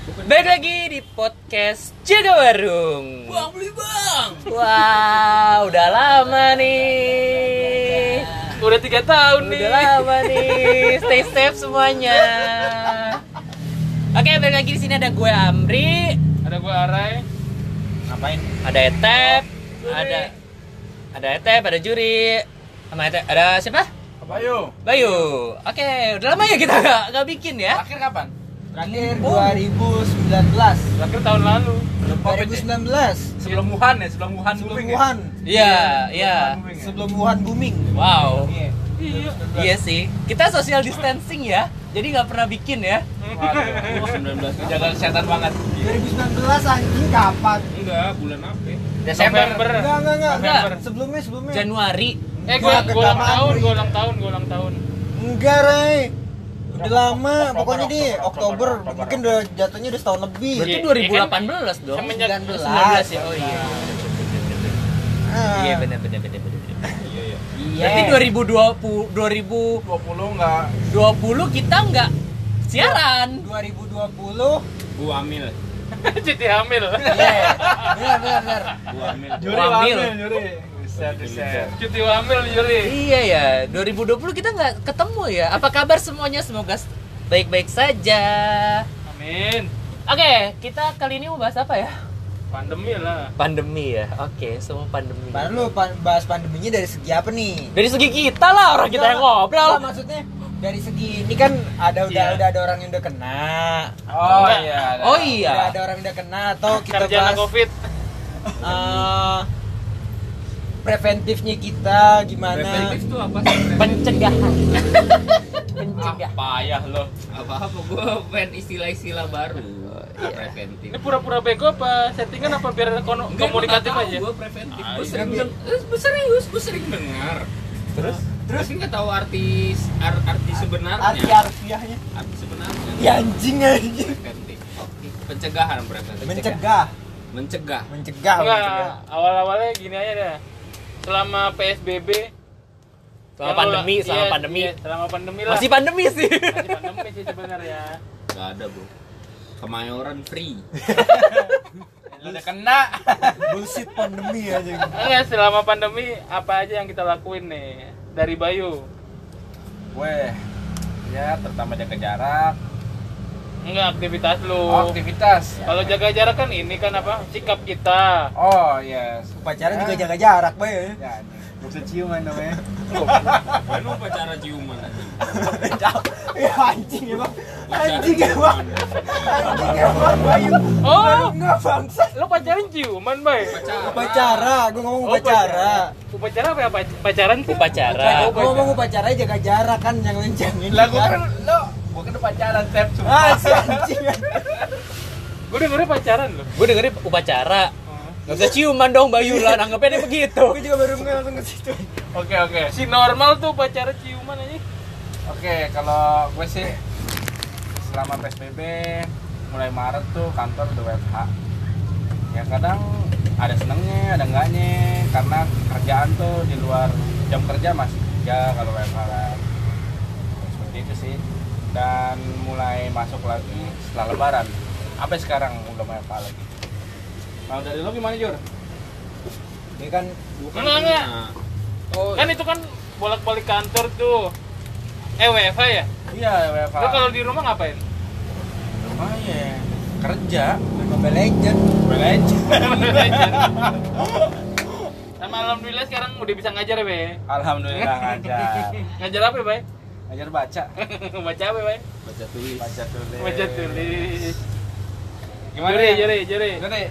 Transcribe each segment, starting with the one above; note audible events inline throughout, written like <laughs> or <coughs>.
Balik lagi di podcast Jaga Warung. Bang beli bang. Wah, udah lama nih. Udah tiga tahun nih. Udah lama nih. Stay safe semuanya. Oke, balik lagi di sini ada gue Amri, Ada gua Arai. Ngapain? ada Etep, Juri. ada ada Etep, ada Juri, sama Etep, ada siapa? Apa yuk? Bayu. Oke, udah lama ya kita nggak nggak bikin ya. Terakhir kapan? Terakhir Oh. 2019. Terakhir tahun lalu. 2019. Sebelum Wuhan ya, sebelum Wuhan Sebelum booming ya? Wuhan. Iya, iya. Sebelum Wuhan booming. Wow. Iya. Iya. Iya sih. Kita social distancing ya. Jadi nggak pernah bikin ya. Waduh, 19 jaga kesehatan banget. 2019 anjing kapan? Enggak, bulan apa? Desember. Enggak, enggak, enggak. Enggak. Sebelumnya, sebelumnya. Januari. Eh, gua ulang tahun, gua ulang tahun, gua ulang tahun. Enggak, Ray. Udah lama, Oktober, pokoknya di Oktober, Oktober, Oktober, mungkin udah jatuhnya udah setahun lebih. Berarti Iya, 2018 dong. Semenjak 19. 19 ya. Oh iya. Ah. Iya benar benar benar benar. Iya, iya. Iya. Berarti 2020 2020 20 enggak kita nggak siaran. 2020. gua hamil. Cuti hamil. Iya. Benar, benar, benar. Gua hamil. Juri hamil. Juri. Bisa. Cuti hamil, Juri. Iya ya, 2020 kita nggak ketemu ya. Apa kabar semuanya? Semoga baik-baik saja. Amin. Oke, kita kali ini mau bahas apa ya? Pandemi lah. Pandemi ya. Oke, semua pandemi. Baru lu pan- bahas pandeminya dari segi apa nih? Dari segi kita lah orang kita yang ngobrol. Enggak, maksudnya dari segi ini kan ada udah Iya. udah ada orang yang udah kena. Oh, iya. Oh Udah iya. ada orang yang udah kena atau kita Sarjana bahas Covid. eh, preventifnya kita gimana? Preventif itu apa sih? Pencegahan. <laughs> Ah, Pencegahan. payah loh. apa-apa gue pengen istilah-istilah baru preventif Ini pura-pura bego apa settingan apa biar kono- komunikatif aja? gue preventif Ah, gue iya. sering gua serius gue sering dengar Terus? terus nggak tahu arti ar- arti sebenarnya Arti harfiahnya. arti sebenarnya Ya anjing anjing. preventif oke pencegahan preventif Mencegah, mencegah mencegah, Enggak, mencegah. awal-awalnya gini aja deh. Selama PSBB Selama pandemi, selama iya, pandemi. iya, selama pandemi lah. Masih pandemi sih. Masih pandemi sih sebenarnya. nggak ada bro kemayoran free Udah kena. Bullshit pandemi aja. Enggak, selama pandemi apa aja yang kita lakuin nih dari Bayu? Gue ya terutama jaga jarak. Enggak aktivitas lu. Oh, aktivitas. Kalau jaga jarak kan ini kan apa? Sikap kita. Oh, yes. Upacara juga jaga jarak, Bay. Ya, bisa ciuman namanya. kan upacara ciuman Ya anjing emang. Anjing emang. Anjing emang Bayu. Oh, Enggak bangsa. lu pacaran ciuman, Bay? Upacara, gue ngomong Oh, upacara. Upacara apa ya? Pac- Pacaran? Upacara. Gue ngomong upacara jaga jarak kan yang lencangin. Lah, gue kan lo, gue kan pacaran step Ah, si anjing. Gue dengernya pacaran loh. Gue dengerin upacara. Gak bisa ciuman dong Bayu lah, nanggepnya dia begitu. Gue juga baru langsung ke situ. Oke, oke. Si normal tuh pacaran ciuman aja. Oke, kalau gue sih selama PSBB mulai Maret tuh kantor udah WFH. Ya kadang ada senengnya, ada enggaknya karena kerjaan tuh di luar jam kerja masih kerja kalau WFH kan. Dan mulai masuk lagi setelah lebaran. Apa sekarang udah WFH lagi? Kalau dari lo gimana Jur? Ini kan Enggak, enggak. oh Kan itu kan bolak-balik kantor tuh. Eh WFH ya? Iya WFH. Lu kalau di rumah ngapain? Oh iya, kerja. Mobile Legend. Belajar. <laughs> Sama alhamdulillah sekarang udah bisa ngajar ya, Be. Alhamdulillah ngajar. Ngajar apa, Bay? Ngajar baca. <laughs> Baca apa, Bay? baca tulis Baca tulis. Baca tulis. Gimana Juri, ya? juri, juri. Jadi,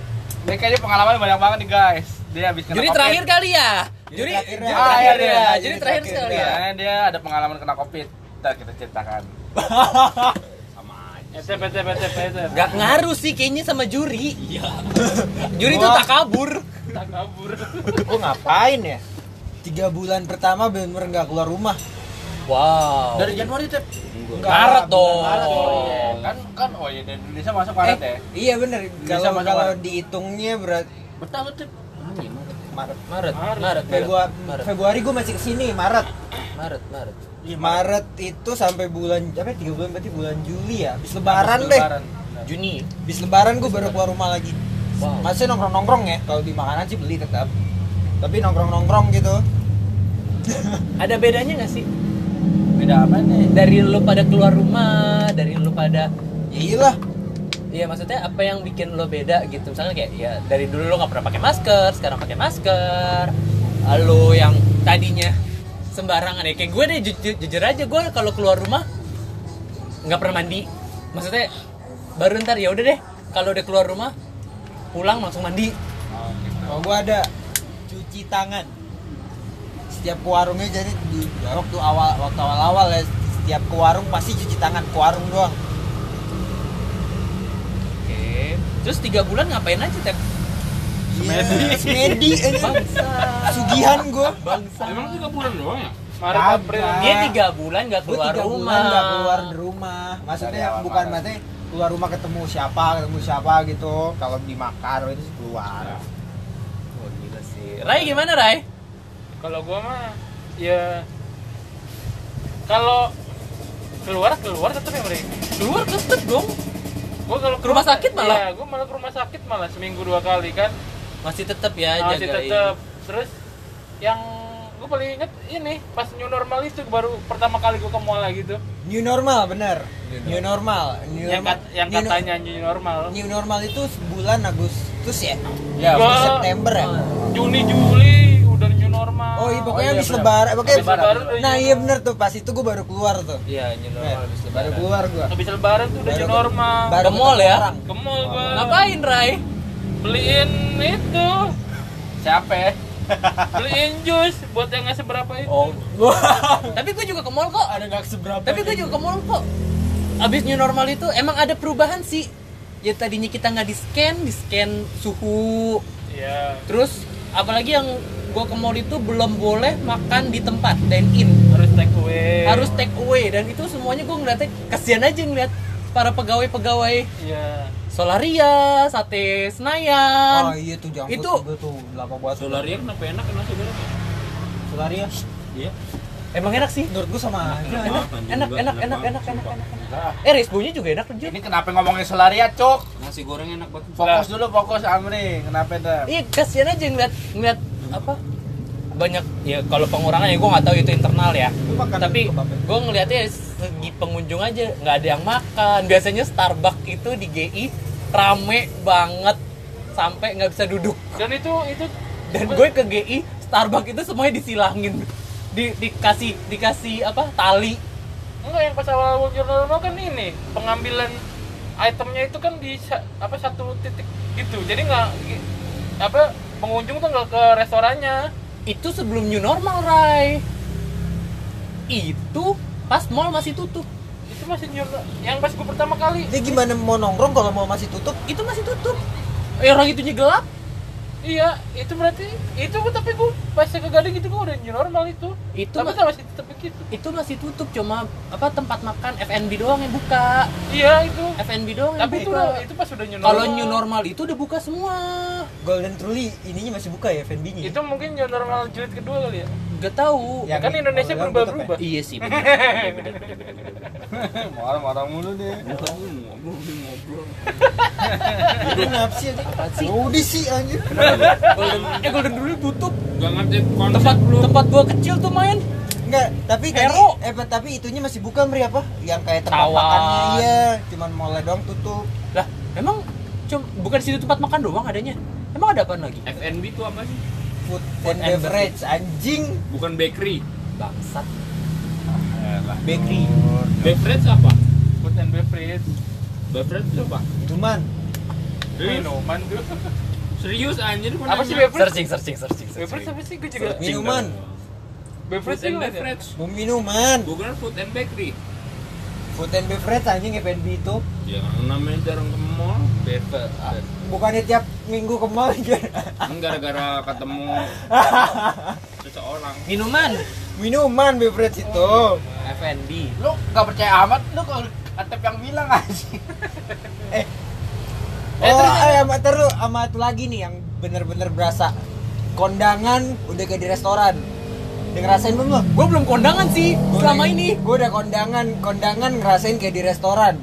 ini kayaknya pengalaman banyak banget nih guys. Dia habis kena Juri COVID. terakhir kali ya. Juri, terakhir juri ya. Ah, terakhir iya, ya. iya. Juri terakhir terakhir sekali ya. ya. Dia ada pengalaman kena covid. Ntar kita ceritakan. <laughs> sama aja Etep, etep, etep, etep. Gak ngaruh sih kayaknya sama juri. Iya. juri tuh tak kabur. Tak kabur. Gue ngapain ya? Tiga bulan pertama bener-bener nggak keluar rumah. Wow. Dari Januari. Enggak, Maret dong. Maret, Oh, iya. kan kan oh iya dari Indonesia masuk Maret Eh, ya. Iya. Bisa Kalau kalau Maret. dihitungnya berat Bertahun tep. Maret. Maret, Maret, Maret. Maret, Februari, Maret, Februari gue masih ke sini Maret. Maret, Maret. Iya, Maret itu sampai bulan apa tiga bulan berarti bulan Juli ya. Habis lebaran Habis deh. Lebaran. Juni. Bis lebaran gue baru keluar rumah lagi. Wow. Masih nongkrong-nongkrong ya. Kalau di makanan sih beli tetap. Tapi nongkrong-nongkrong gitu. Ada bedanya nggak sih beda apa nih dari lu pada keluar rumah, dari lu pada Ya iyalah. Iya maksudnya apa yang bikin lo beda gitu misalnya kayak ya dari dulu lo nggak pernah pakai masker sekarang pakai masker lo yang tadinya sembarangan ya kayak gue deh jujur, jujur aja gue kalau keluar rumah nggak pernah mandi maksudnya baru ntar ya udah deh kalau udah keluar rumah pulang langsung mandi oh, gitu. Kalau gue ada cuci tangan. Setiap ke warungnya jadi di waktu awal waktu awal-awal ya setiap ke warung pasti cuci tangan ke warung doang. oke terus tiga bulan ngapain aja tep Iya, Semedi aja. <laughs> bangsa Sugihan gue. bangsa Emang tiga bulan doang ya? Maret. April dia tiga bulan nggak Gue keluar tiga rumah bulan nggak keluar dari rumah. Dari Maksudnya awal bukan maksudnya keluar rumah ketemu siapa, ketemu siapa gitu. Kalau di Makar itu keluar. oh gila sih Rai gimana Rai Kalau gua mah ya kalau keluar keluar tetap ya mereka. keluar tetep dong Gua kalau Ke rumah sakit malah? Iya, gua malah ke rumah sakit malah seminggu dua kali kan. masih tetep ya Masih jagain. tetap. Terus yang gua paling inget ini pas new normal itu baru pertama kali gua ke mall lagi tuh. New normal bener. New normal. New Yang, normal. kat- yang New no- katanya new normal. New normal itu sebulan Agustus ya? ya September ya? Juni Juli normal. Oh iya pokoknya Oh, iya, habis lebaran, pokoknya Habis lebaran udah Nah new iya bener tuh pas itu gue baru keluar tuh. Iya, new normal habis baru lebaran. keluar gue. Habis lebaran tuh udah Baru- new normal. baru Ke mall ya? Ke mall gua. Ngapain, Rai? Beliin itu. siapa ya Beliin jus buat yang nggak seberapa itu. Oh. <laughs> Tapi gue juga ke mall kok. Ada nggak seberapa? Tapi gue juga ke mall kok. Abis new normal itu emang ada perubahan sih. Ya tadinya kita nggak di scan, di scan suhu. Iya. Terus apalagi yang gue ke mall itu belum boleh makan di tempat dine in. Harus take away. Harus take away dan itu semuanya gue ngeliatnya kasihan aja ngeliat para pegawai-pegawai Iya. Solaria, Sate Senayan. Oh iya tuh jangkut Itu- juga tuh lama banget. Solaria kenapa enak kenapa goreng? Solaria. Iya. Emang enak sih. Menurut gue sama aja. Enak, enak, enak, enak, enak, enak, enak, enak. Eh, Resbonya juga enak Jun. ini kenapa ngomongin Solaria cok Nasi goreng enak banget. fokus dulu fokus Amri kenapa itu Iya, kasihan aja ngeliat ngeliat apa? Banyak ya kalau pengurangan ya gue nggak tahu itu internal ya. Tapi gue ngeliatnya segi pengunjung aja nggak ada yang makan. Biasanya Starbucks itu di GI rame banget sampai nggak bisa duduk. Dan itu itu Dan gue ke GI Starbucks itu semuanya disilangin. Di, dikasih dikasih apa tali enggak yang pas awal new normal kan ini pengambilan itemnya itu kan di apa satu titik gitu. Jadi nggak apa pengunjung tuh nggak ke restorannya. itu sebelum new normal Rai itu pas mall masih tutup Itu masih new yang pas gue pertama kali. Dia gimana mau nongkrong kalau mau masih tutup? itu masih tutup eh, orang itunya gelap Iya, itu berarti itu gua tapi gue pas ke Gading itu gue udah new normal itu. itu tapi ma- kan masih tetap begitu. itu masih tutup cuma apa tempat makan F&B doang yang buka Iya itu. F&B doang yang Tapi itu buka udah itu pas udah new normal. kalau new normal itu udah buka semua Golden Truly ininya masih buka ya F&B-nya. itu mungkin new normal jilid kedua kali ya. Gak tahu Ya, kan Indonesia berubah-berubah. iya sih bener. Iya, bener. <laughs> marah-marah mulu deh Ini ngap <laughs> sih aja. Udah sih anjir. golden eh golden dulu tutup Gak ngerti tempat tempat gua kecil tuh main Enggak, tapi tadi Hero. eh tapi itunya masih buka Mri apa? Yang kayak tempat Tawan. makannya iya, cuman mallnya doang tutup. lah emang cum, bukan di situ tempat makan doang adanya emang ada apa lagi FNB itu apa sih? Food Food and and beverage anjing Bukan bakery. bangsat bakery. Beverage apa? Food and beverage. Beverage apa? Cuman Minuman tuh. Serius anjir Apa sih beverage? searching searching searching Beverage apa sih? Gue juga. minuman, Beverage and beverage. minuman. Bukan food and bakery. Food and beverage anjing F&B itu. Ya namanya jarang ke mall. Beverage. Bukannya tiap minggu ke mall <laughs> aja. Gara-gara ketemu <laughs> seseorang. minuman minuman beverage itu. F&B lu gak percaya amat lu kalau Atep yang bilang aja <laughs> Eh, oh, eh, sama terus sama itu lagi nih yang bener-bener berasa kondangan udah kayak di restoran. Udah ngerasain belum lo? gue belum kondangan sih selama ini. Gue udah kondangan, kondangan ngerasain kayak di restoran.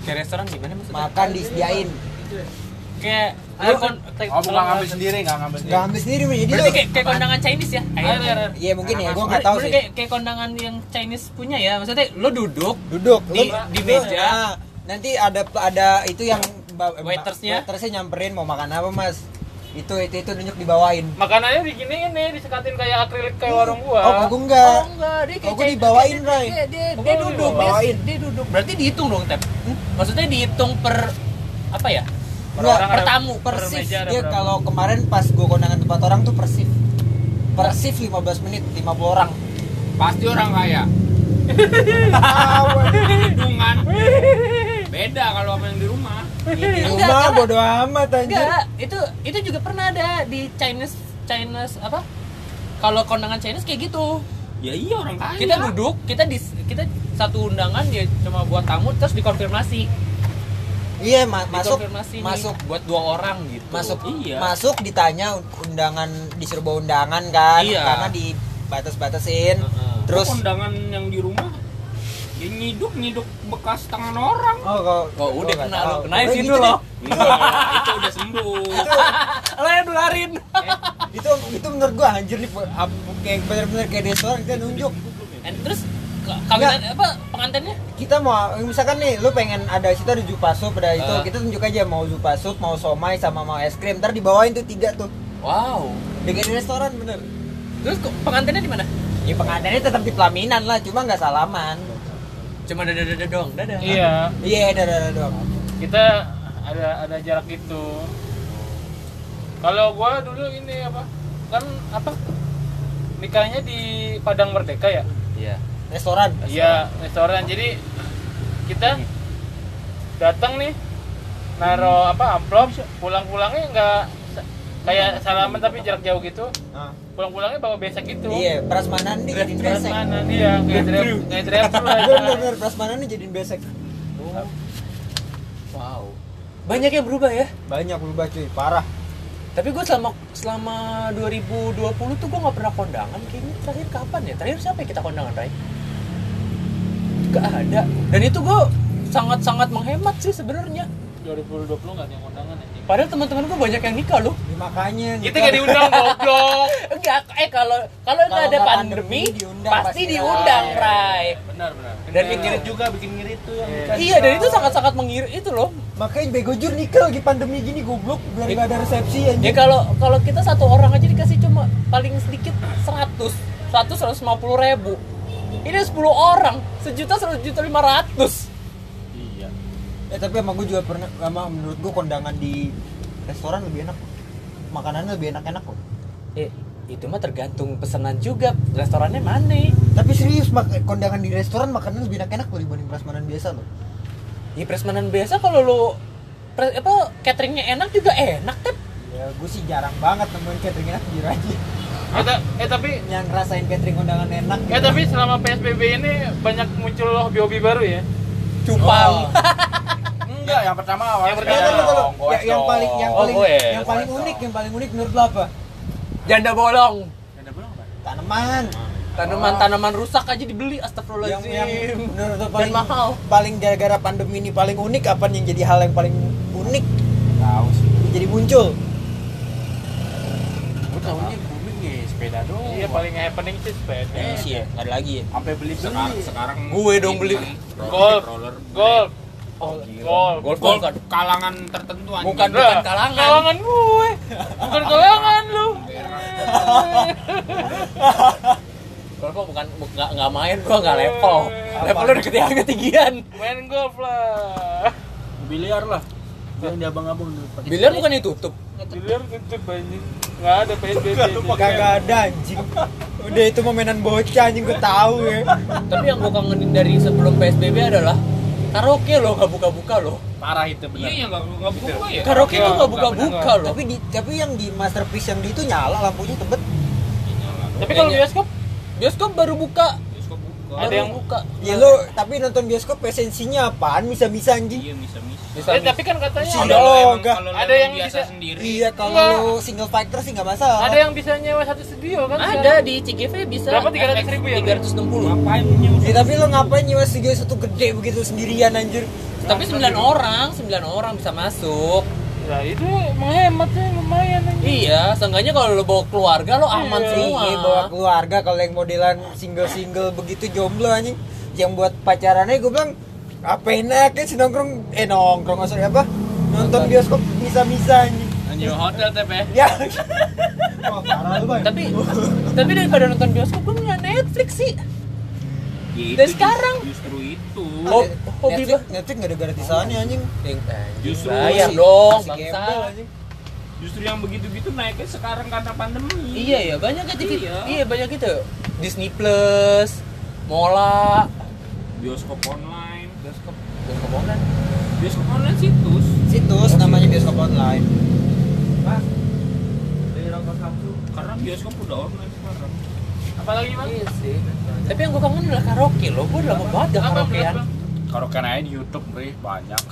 kayak restoran gimana maksudnya? Makan disediain. Kayak lu kon- Oh bukan ngambil sendiri, nggak ngambil sendiri. nggak ambil sendiri jadi berarti kayak, kayak kondangan Chinese ya? Air, air, air. iya mungkin ya. Gue nggak tahu sih. kayak, kayak kondangan yang Chinese punya ya? Maksudnya lo duduk duduk. Di- di meja. ah, nanti ada ada itu yang Waitersnya? waitersnya nyamperin mau makan apa mas itu itu itu nunjuk dibawain Makanannya diginiin nih, disekatin kayak akrilik kayak warung gua. oh kok enggak Oh enggak, dia kayak Oh, gua dibawain, dia, Ray. dia, dia, Oh, dia gua duduk, dibawain. dia, dia duduk. Berarti dihitung dong, Tep. Hmm? Maksudnya dihitung per apa ya? Per Enggak, orang per tamu, per persif ada dia kalau kemarin pas gua kondangan tempat orang tuh persif persif 15 menit 50 orang Pasti orang kaya. <laughs> Hidungan. Beda kalau sama yang di rumah. Di Enggak, bodo amat anjir Enggak, itu itu juga pernah ada di Chinese Chinese apa? Kalau kondangan Chinese kayak gitu. Ya iya orang kaya. Kita duduk, kita di kita satu undangan ya cuma buat tamu terus dikonfirmasi. iya ma- masuk nih, masuk buat dua orang gitu. masuk Iya. masuk ditanya undangan disuruh bawa undangan kan Iya. karena dibatas-batasin Heeh. terus kondangan yang di rumah nyiduk nyiduk bekas tangan orang. oh kalau Oh, udah kena lo, kena situ gitu lo. deh. Iya, itu udah sembuh. <laughs> Lo yang nularin. itu itu menurut gua anjir nih kayak bener-bener kayak di restoran kita nunjuk And terus ka- kawinan apa pengantinnya? kita mau misalkan nih lu pengen ada situ ada jupa sup ada itu Ah. kita tunjuk aja mau jupa sup mau somai sama mau es krim ntar dibawain tuh tiga tuh Wow. Di restoran bener Terus kok pengantinnya di mana? ya pengantinnya tetap di pelaminan lah cuma nggak salaman Cuma dadah dadah doang, dadah. Iya, iya dah dah dah doang kita ada ada jarak itu. Kalau gua dulu ini apa? Kan apa? Nikahnya di Padang Merdeka ya? Iya. restoran Iya, restoran. Jadi kita datang nih naro apa amplop pulang-pulangnya nggak kayak salaman tapi jarak jauh gitu Ah. Pulang-pulangnya bawa besek gitu iya prasmanan nih jadiin Beres besek mana dia kayak drive kayak drive thru <laughs> aja bener bener prasmanan nih jadiin besek Wow. Banyak yang berubah ya. banyak berubah cuy parah Tapi gue selama selama 2020 tuh gue nggak pernah kondangan kayaknya terakhir kapan ya? Terakhir siapa yang kita kondangan, Ray? Gak ada. Dan itu gue sangat-sangat menghemat sih sebenarnya. 2020 nggak ada yang undangan anjing Padahal teman-teman gue banyak yang nikah loh. Ya, makanya kita nggak diundang <laughs> goblok Enggak, eh kalau kalau nggak ada pandemi, pandemi, diundang pasti pasti diundang, Ray. Benar benar. Dan Dan bikin- ngirit juga bikin ngirit tuh yang nikah. Iya, dan itu sangat-sangat mengirit itu loh. makanya bego jur nikah lagi pandemi gini goblok biar nggak ada resepsi Ya anjir kalau kalau kita satu orang aja dikasih cuma paling sedikit 100, 100 150 ribu. Ini 10 orang, sejuta seratus juta lima ratus. Eh tapi emang gue juga pernah emang menurut gue kondangan di restoran lebih enak. Makanannya lebih enak-enak kok. Eh, itu mah tergantung pesanan juga. Restorannya mana? Tapi serius mak kondangan di restoran makanannya lebih enak-enak loh dibanding prasmanan biasa loh. Ya prasmanan biasa kalau lu pre- apa cateringnya enak juga enak kan? Ya gue sih jarang banget nemuin catering enak jujur aja. eh, ta- eh tapi Yang ngerasain catering kondangan enak. eh tapi selama PSBB ini banyak muncul hobi-hobi baru ya Cupang. <laughs> Enggak, yang pertama awalnya Yang Ya, pertama, Ya, yang dong. paling yang Oh, paling yang paling unik, yang paling unik menurut lo apa? Janda bolong. Ada belum, Pak? Tanaman. Tanaman-tanaman rusak aja dibeli Yang astagfirullahaladzim. yang menurut lo Dan paling mahal. paling gara-gara pandemi ini paling unik apa yang jadi hal yang paling unik Tahu sih. jadi muncul? Gue tahunya sepeda doang. iya paling happening sih sepeda sih ya, nggak ada lagi ya. Sampai beli Sekarang, beli. sekarang Gue dong beli. golf roller golf Oh, golf Golf golf kalangan tertentu anjing. Bukan bukan kalangan. kalangan gue bukan kalangan lu <laughs> Golf bukan bu- nggak nggak main gua nggak level. Level lu udah ketinggian ketinggian. main golf lah Biliar lah. Yang di abang-abang. Biliar bukan ditutup. Biliar tutup anjing nggak ada PSBB Kagak ada anjing. Udah itu mau mainan bocah anjing gue tahu ya. Tapi yang gua kangenin dari sebelum PSBB adalah karaoke loh nggak buka-buka loh. Parah itu benar. Iya, iya nggak nggak buka ya. Karaoke Iya, tuh nggak buka buka-buka loh. Tapi di tapi yang di masterpiece yang di itu nyala lampunya tebet. tapi kalau bioskop Bioskop baru buka. Ada Baru yang- buka. Ya lo tapi nonton bioskop esensinya apaan bisa-bisa anjing. Iya bisa bisa. Bisa, eh, tapi kan katanya ada, lo Oh, enggak. Ada yang biasa bisa- sendiri. Iya kalau Enggak. single fighter sih nggak masalah. ada yang bisa nyewa satu studio kan Ada sekarang? di CGV bisa. Berapa? 300.000 ya, Bro? 360. Ngapain punya Ya, tapi lo ngapain nyewa studio satu gede begitu sendirian anjir. tapi 9 orang 9 orang bisa masuk Ya itu menghemat sih lumayan anjing. iya seenggaknya kalau lo bawa keluarga lo aman Iya. semua Iya, bawa keluarga kalau yang modelan single-single begitu jomblo anjing. Yang buat pacarannya gue bilang apa enaknya sih nongkrong eh nongkrong maksudnya apa? Nonton bioskop bisa-bisa anjing. Anjing hotel teh. Ya. <laughs> Wah, parah lu, Bang. tapi tapi daripada nonton bioskop gue nggak Netflix sih Ya, Dan sekarang? justru itu Oh, Netflix, hobi bah Netflix gak ada gratisannya anjing. Justru bayar dong bangsa justru yang begitu-gitu naiknya sekarang karena pandemi. Iya ya banyak kan TV Iya. iya banyak itu. Disney Plus Mola. Bioskop online. Bioskop bioskop online. Bioskop online situs. Situs namanya bioskop online. karena bioskop udah online sekarang Apalagi Bang? iya sih tapi yang gue kangen adalah karaoke lo gue udah lama banget gak karaokean kena aja di YouTube, Bre, banyak.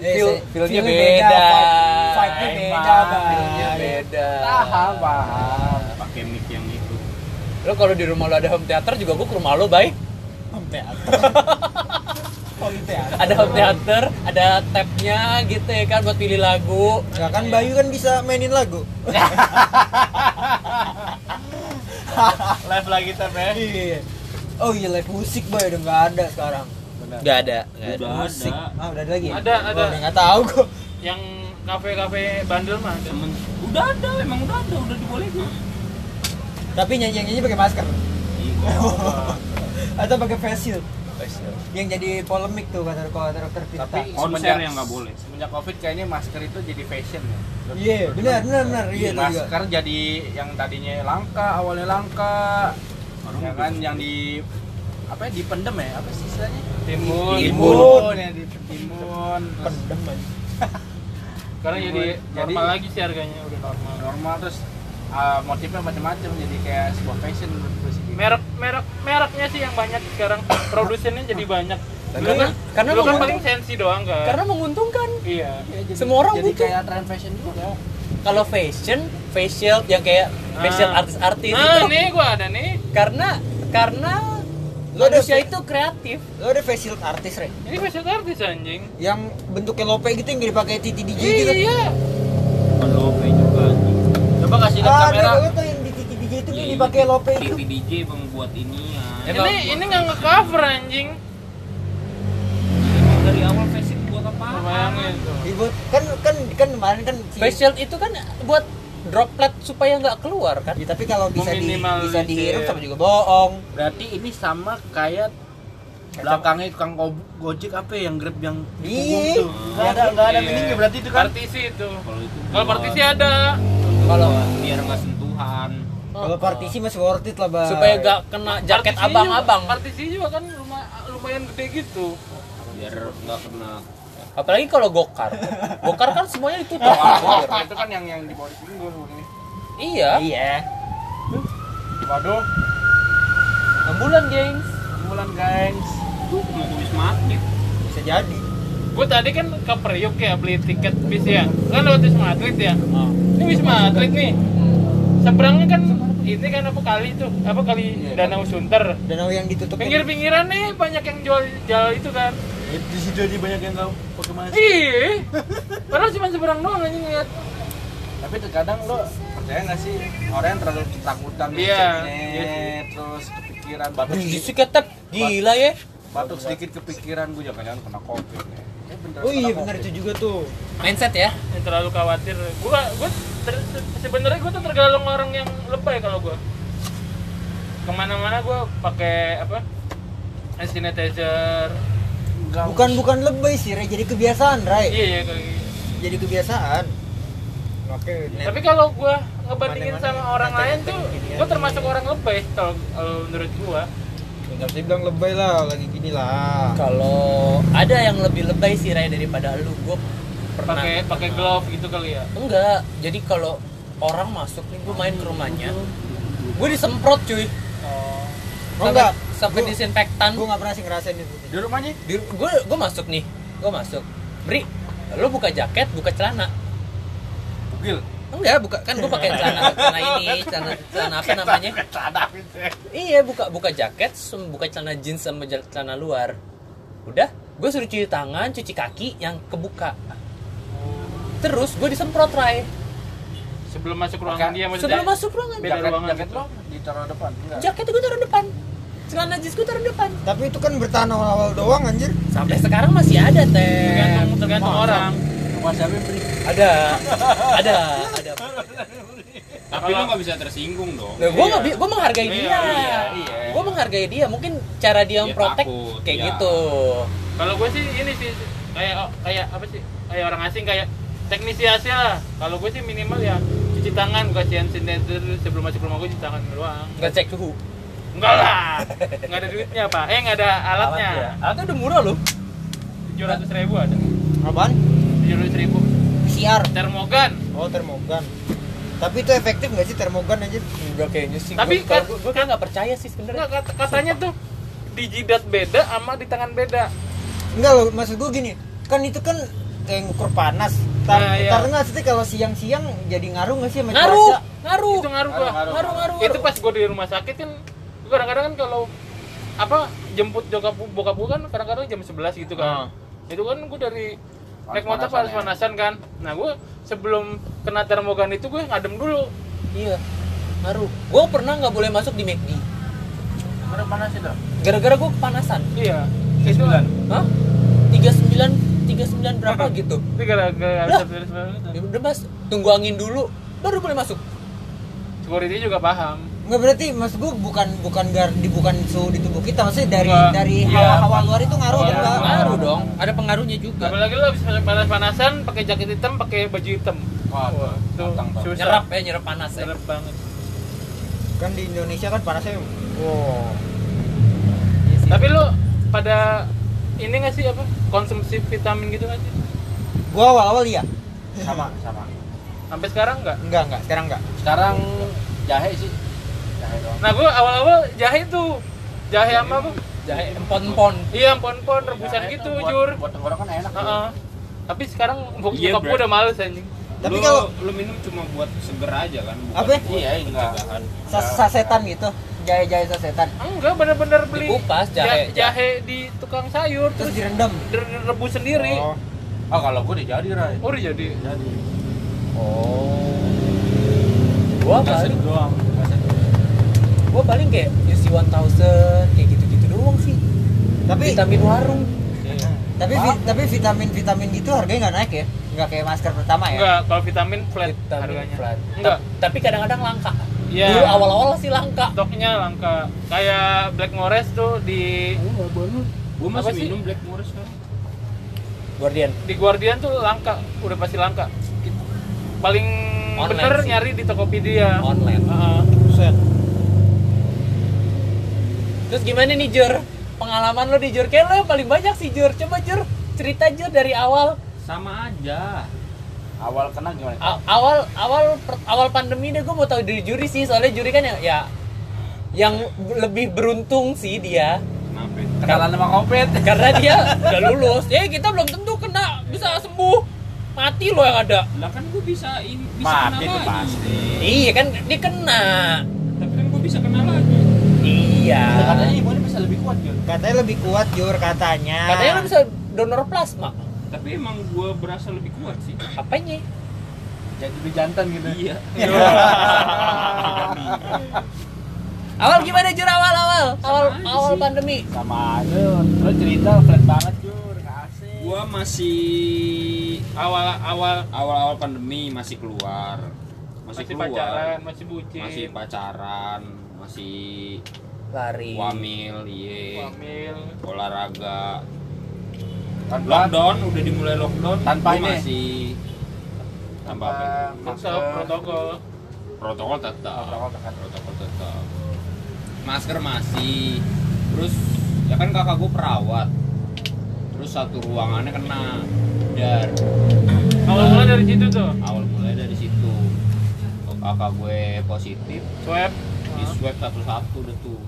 Eh, Feel- feel-nya feel-nya beda. vibe- Vibe-nya beda, Emang, Bang. Feel-nya beda Paham, paham. pakai mic yang itu lo kalau di rumah lo ada home theater juga gue ke rumah lo baik Home theater. <laughs> Home theater. ada home theater ada tabnya gitu ya kan buat pilih lagu Ya kan Bayu kan bisa mainin lagu. <laughs> <laughs> Live lagi teh Pe. Iya. Oh iya live musik boy udah nggak ada sekarang. Benar. nggak ada nggak ada udah Musik. ada Ah udah ada lagi. ya? Ada, Oh, ada. udah nggak tahu kok. Yang kafe-kafe bandel mah ada. Temen, udah ada emang udah ada udah dibolehin Tapi nyanyi nyanyi pakai masker. Iya. <laughs> Atau pakai face shield. Yang jadi polemik tuh kata kata dokter Tirta. Tapi konser semenjak- yang nggak boleh Semenjak Covid kayaknya masker itu jadi fashion ya. Iya, benar benar benar iya masker jadi yang tadinya langka, awalnya langka. Orang ya kan yang di apa ya dipendem ya apa sih istilahnya Timun. timun ya di timun Pendem aja. <laughs> Sekarang jadi Jadi- normal lagi sih harganya udah normal. normal terus uh, motifnya macam-macam jadi kayak sebuah fashion sih Merek merek mereknya sih yang banyak sekarang. <coughs> Produsennya jadi banyak. Dulu Karena- kan, karena dulu kan paling sensi doang kan. karena menguntungkan iya. Ya, jadi, Semua orang jadi butuh. kayak trend fashion juga kalau fashion facial yang kayak facial Ah. artis-artis Nah, itu nih gua ada nih. karena karena Lo ada manusia fa- itu kreatif Lo ada face shield artis, Re? Ini facial artis anjing. Yang bentuknya lope gitu yang dipakai titi DJ gitu. Iya. bukan lope juga anjing. Coba kasih lihat Ah, kamera ada tuh yang di titi DJ itu Ya, yang ini dipakai lope itu. TV DJ bang buat ini ya Emang- Ini ini nggak nge-cover anjing. Dari awal fashion buat apa. Dibuat kan kan kan kemarin kan facial itu kan buat droplet supaya nggak keluar kan Ya, tapi kalau bisa di bisa dihirup sama juga bohong. berarti ini sama kayak belakangnya tukang go- gojek apa ya, yang grab yang di punggung Iya. tuh nggak ada nggak ada Iya. miningnya berarti itu kan Partisi itu. kalau itu partisi ada. Kalau biar nggak sentuhan. Kalau partisi masih worth it lah, Bang. supaya nggak kena jaket abang-abang. partisi juga kan lumayan gede gitu. biar nggak kena. Apalagi kalau gokar. <laughs> Gokar kan semuanya <laughs> ditutup. Itu kan yang yang di bawah di pinggul ini. Iya. Iya. waduh. Ambulan gengs. Bulan guys tuh mau ke wisma atlet Bisa jadi. Gue tadi kan ke Priuk ya beli tiket bis ya. Kan lewat Wisma Atlet ya. Ini Wisma Atlet nih. Seberangnya kan ini kan apa kali itu apa kali Danau Sunter. Danau yang ditutup Pinggir-pinggiran nih banyak yang jual jual itu kan. di situ aja banyak yang nggak pakai masker Iya. <laughs> Padahal cuma seberang doang aja ngeliat. tapi terkadang lo percaya nggak sih orang yang terlalu ketakutan Iya. ngeceknya, terus kepikiran batuk di sedikit ketep gila ya batuk sedikit kepikiran gue jangan-jangan kena covid ya. Bener Oh iya benar itu juga tuh. mindset ya Yang terlalu khawatir. Gua gua ter- sebenarnya gua tuh tergolong orang yang lebay kalau gua. Ke mana-mana gua pakai apa? hand sanitizer. Nggak Bukan bukan lebay sih, Ray. Jadi kebiasaan, Ray. Iya iya kayak gitu. Jadi kebiasaan. Oke. Tapi kalau gua ngebandingin sama orang lain tuh, gua termasuk orang lebay kalau kalau menurut gua. Enggak bisa bilang lebay lah, lagi gini lah. kalau ada yang lebih lebay sih Ray daripada lu. Gue pernah Pakai pakai glove gitu kali ya. enggak. Jadi kalau orang masuk nih gue main ke rumahnya. Gue disemprot cuy. Oh. Oh enggak. sampai Gua- disinfektan. Gue nggak pernah sih ngerasain itu. di rumahnya? Di gue gue masuk nih. Gue masuk. Bri lo buka jaket buka celana. Bugil enggak buka kan gue pakai celana celana ini celana celana apa namanya? <laughs> Celana ya. iya buka buka jaket buka celana jeans sama celana luar. Udah gue suruh cuci tangan cuci kaki yang kebuka. Terus gue disemprot Ray. Sebelum masuk ruangan Oke. dia maksudnya sebelum masuk ruangan. Beda jaket ruangan jaket gitu. lo ditaruh depan enggak? Jaket gue taruh depan. Celana jeans gue taruh depan. Tapi itu kan bertahan awal-awal doang anjir. sampai sekarang masih ada teh. Tergantung tergantung orang yang beli ada ada ada Tapi lo nggak bisa tersinggung dong. Nah, gue nggak, bi- gue menghargai Iya, dia. iya, iya. Gue menghargai dia. Mungkin cara dia memprotek kayak iya. gitu. kalau gue sih ini sih kayak kayak apa sih kayak orang asing kayak teknisi Asia lah kalau gue sih minimal ya cuci tangan kasih hand sanitizer sebelum masuk rumah gue cuci tangan doang Nggak cek suhu. enggak lah nggak ada duitnya pak eh nggak ada alatnya Alatnya. Alatnya udah murah loh. tujuh ratus ribu ada Apaan? Ribu PCR. termogan Oh, termogan. Tapi itu efektif nggak sih termogan anjir? Enggak kayaknya sih. Tapi Gua- kan- gue kayak nggak percaya sih sebenarnya. Enggak, kat- katanya tuh di jidat beda sama di tangan beda Enggak loh, maksud gue gini. Kan itu kan kayak ngukur panas. Tar, Nah, iya. tar nggak sih kalau siang-siang jadi ngaruh nggak sih sama Ngaruh, cuaca? ngaruh, itu ngaruh gua Ngaruh, ngaruh, ngaruh. itu pas gue di rumah sakit kan kadang-kadang kan kalau apa jemput bokap bokap gue kan kadang-kadang jam 11 gitu kan itu kan gue dari naik motor Panas-panasan panas panasan kan nah gue sebelum kena termogan itu gue ngadem dulu Iya, ngaruh. Gue pernah nggak boleh masuk di McD. Mana panas itu? Gara-gara gue kepanasan. iya itu kan. Hah? 39 39 berapa gitu. itu gara-gara Lah. satu dari sembilan itu. Ya udah mas, tunggu angin dulu, baru boleh masuk. security juga paham Nggak berarti maksud gue bukan bukan gar di bukan suhu di tubuh kita, maksudnya dari Nggak. dari Iya. hawa-hawa luar itu ngaruh Iya, enggak? Ngaruh dong, ada pengaruhnya juga. apalagi lo habis panas-panasan pakai jaket hitam pakai baju hitam Wah, Wah, tuh matang susah. Nyerap ya, nyerap panas ya. Nyerap banget Kan di Indonesia kan panasnya wow. Iya sih. tapi lo pada ini nggak sih apa konsumsi vitamin gitu nggak sih Gua awal-awal iya. Sama, sama. sampai sekarang nggak Enggak, enggak, sekarang enggak. Sekarang jahe sih. Jahe nah gue awal-awal jahe tuh jahe sama apa jahe empon-empon. iya pon-pon rebusan Jahe gitu tuh buat- jur Buat tenggorokan enak. tuh. Heeh. tapi sekarang bok Iya, nyokap gue udah males anjing Tapi Lu- kalau- lu minum cuma buat seger aja kan, bukan Apa? buat Iya, enggak. Sas- Sasetan gitu. Jahe-jahe sasetan. enggak bener-bener beli Dikupas jahe- ja- jahe di tukang sayur Terus terus direndam. direbus sendiri Oh. Oh, kalau gue udah jadi, Ray. oh udah jadi Jadi. Oh. Gua Kaset paling, doang. Kaset. gua paling kayak UC 1000 kayak gitu-gitu doang sih. Tapi Vitamin warung. tapi vi- tapi vitamin-vitamin gitu harganya nggak naik ya? Nggak kayak masker pertama ya? enggak kalau vitamin flat Vitamin harganya flat. enggak Ta- Tapi kadang-kadang langka. Iya. Dulu awal-awal sih langka. stoknya langka kayak Black Forest tuh di Gua Apa masih sih? minum Black Forest kan. Guardian. di Guardian tuh langka udah pasti langka paling Online bener sih. nyari di Tokopedia Online. Heeh. Buset. Terus gimana nih Jur? Pengalaman lo di Jur? Kayak lo yang paling banyak sih Jur. Coba Jur, cerita Jur dari awal. Sama aja. Awal kena gimana? A- awal awal per- awal pandemi deh gue mau tahu dari juri sih soalnya juri kan ya, ya yang lebih beruntung sih dia Kenapa? Kenalan sama Covid. karena <laughs> dia udah lulus ya kita belum tentu kena bisa sembuh mati lo yang ada Lah kan gua bisa in, bisa Mati kena lagi. pasti. iya kan dia kena Tapi kan gua bisa kena iya Katanya ibu ini bisa lebih kuat, Jun. Katanya lebih kuat Jur katanya. katanya lo bisa donor plasma Tapi emang gua berasa lebih kuat sih. apanya Jadi lebih jantan gitu. Iya. awal gimana jur awal awal awal awal sih. pandemi Sama aja. Lo cerita flat banget, Jun. Nggak asik. Gua masih awal awal awal-awal pandemi masih keluar. Masih, masih keluar. pacaran masih bucin Masih pacaran, masih lari. Wamil, iye. wamil. Olahraga. Tanpa Lockdown udah dimulai lockdown Tanpa ini? masih tanpa apa? tetap protokol. Protokol tetap. Protokol tetap. protokol tetap. Masker masih. Terus ya kan kakak gue perawat. Terus satu ruangannya kena. Dar. Awal mulai dari situ tuh? Awal mulai dari situ. Kakak gue positif? Swab. Di swab satu-satu udah tuh